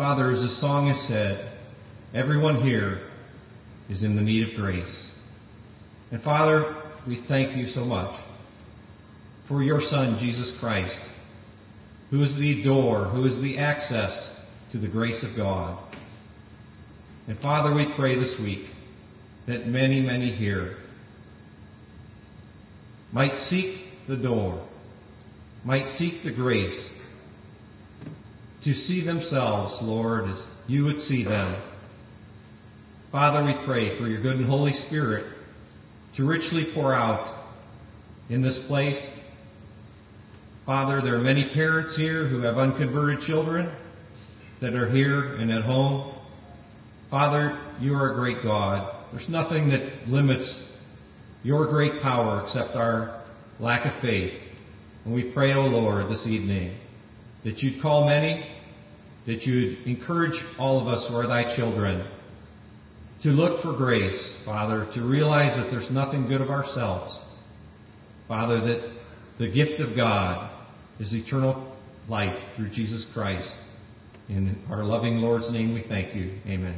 Father, as the song has said, everyone here is in the need of grace. And Father, we thank you so much for your Son, Jesus Christ, who is the door, who is the access to the grace of God. And Father, we pray this week that many, many here might seek the door, might seek the grace to see themselves, Lord, as you would see them. Father, we pray for your good and Holy Spirit to richly pour out in this place. Father, there are many parents here who have unconverted children that are here and at home. Father, you are a great God. There's nothing that limits your great power except our lack of faith. And we pray, O oh Lord, this evening that you'd call many, that you'd encourage all of us who are thy children to look for grace, Father, to realize that there's nothing good of ourselves. Father, that the gift of God is eternal life through Jesus Christ. In our loving Lord's name we thank you. Amen.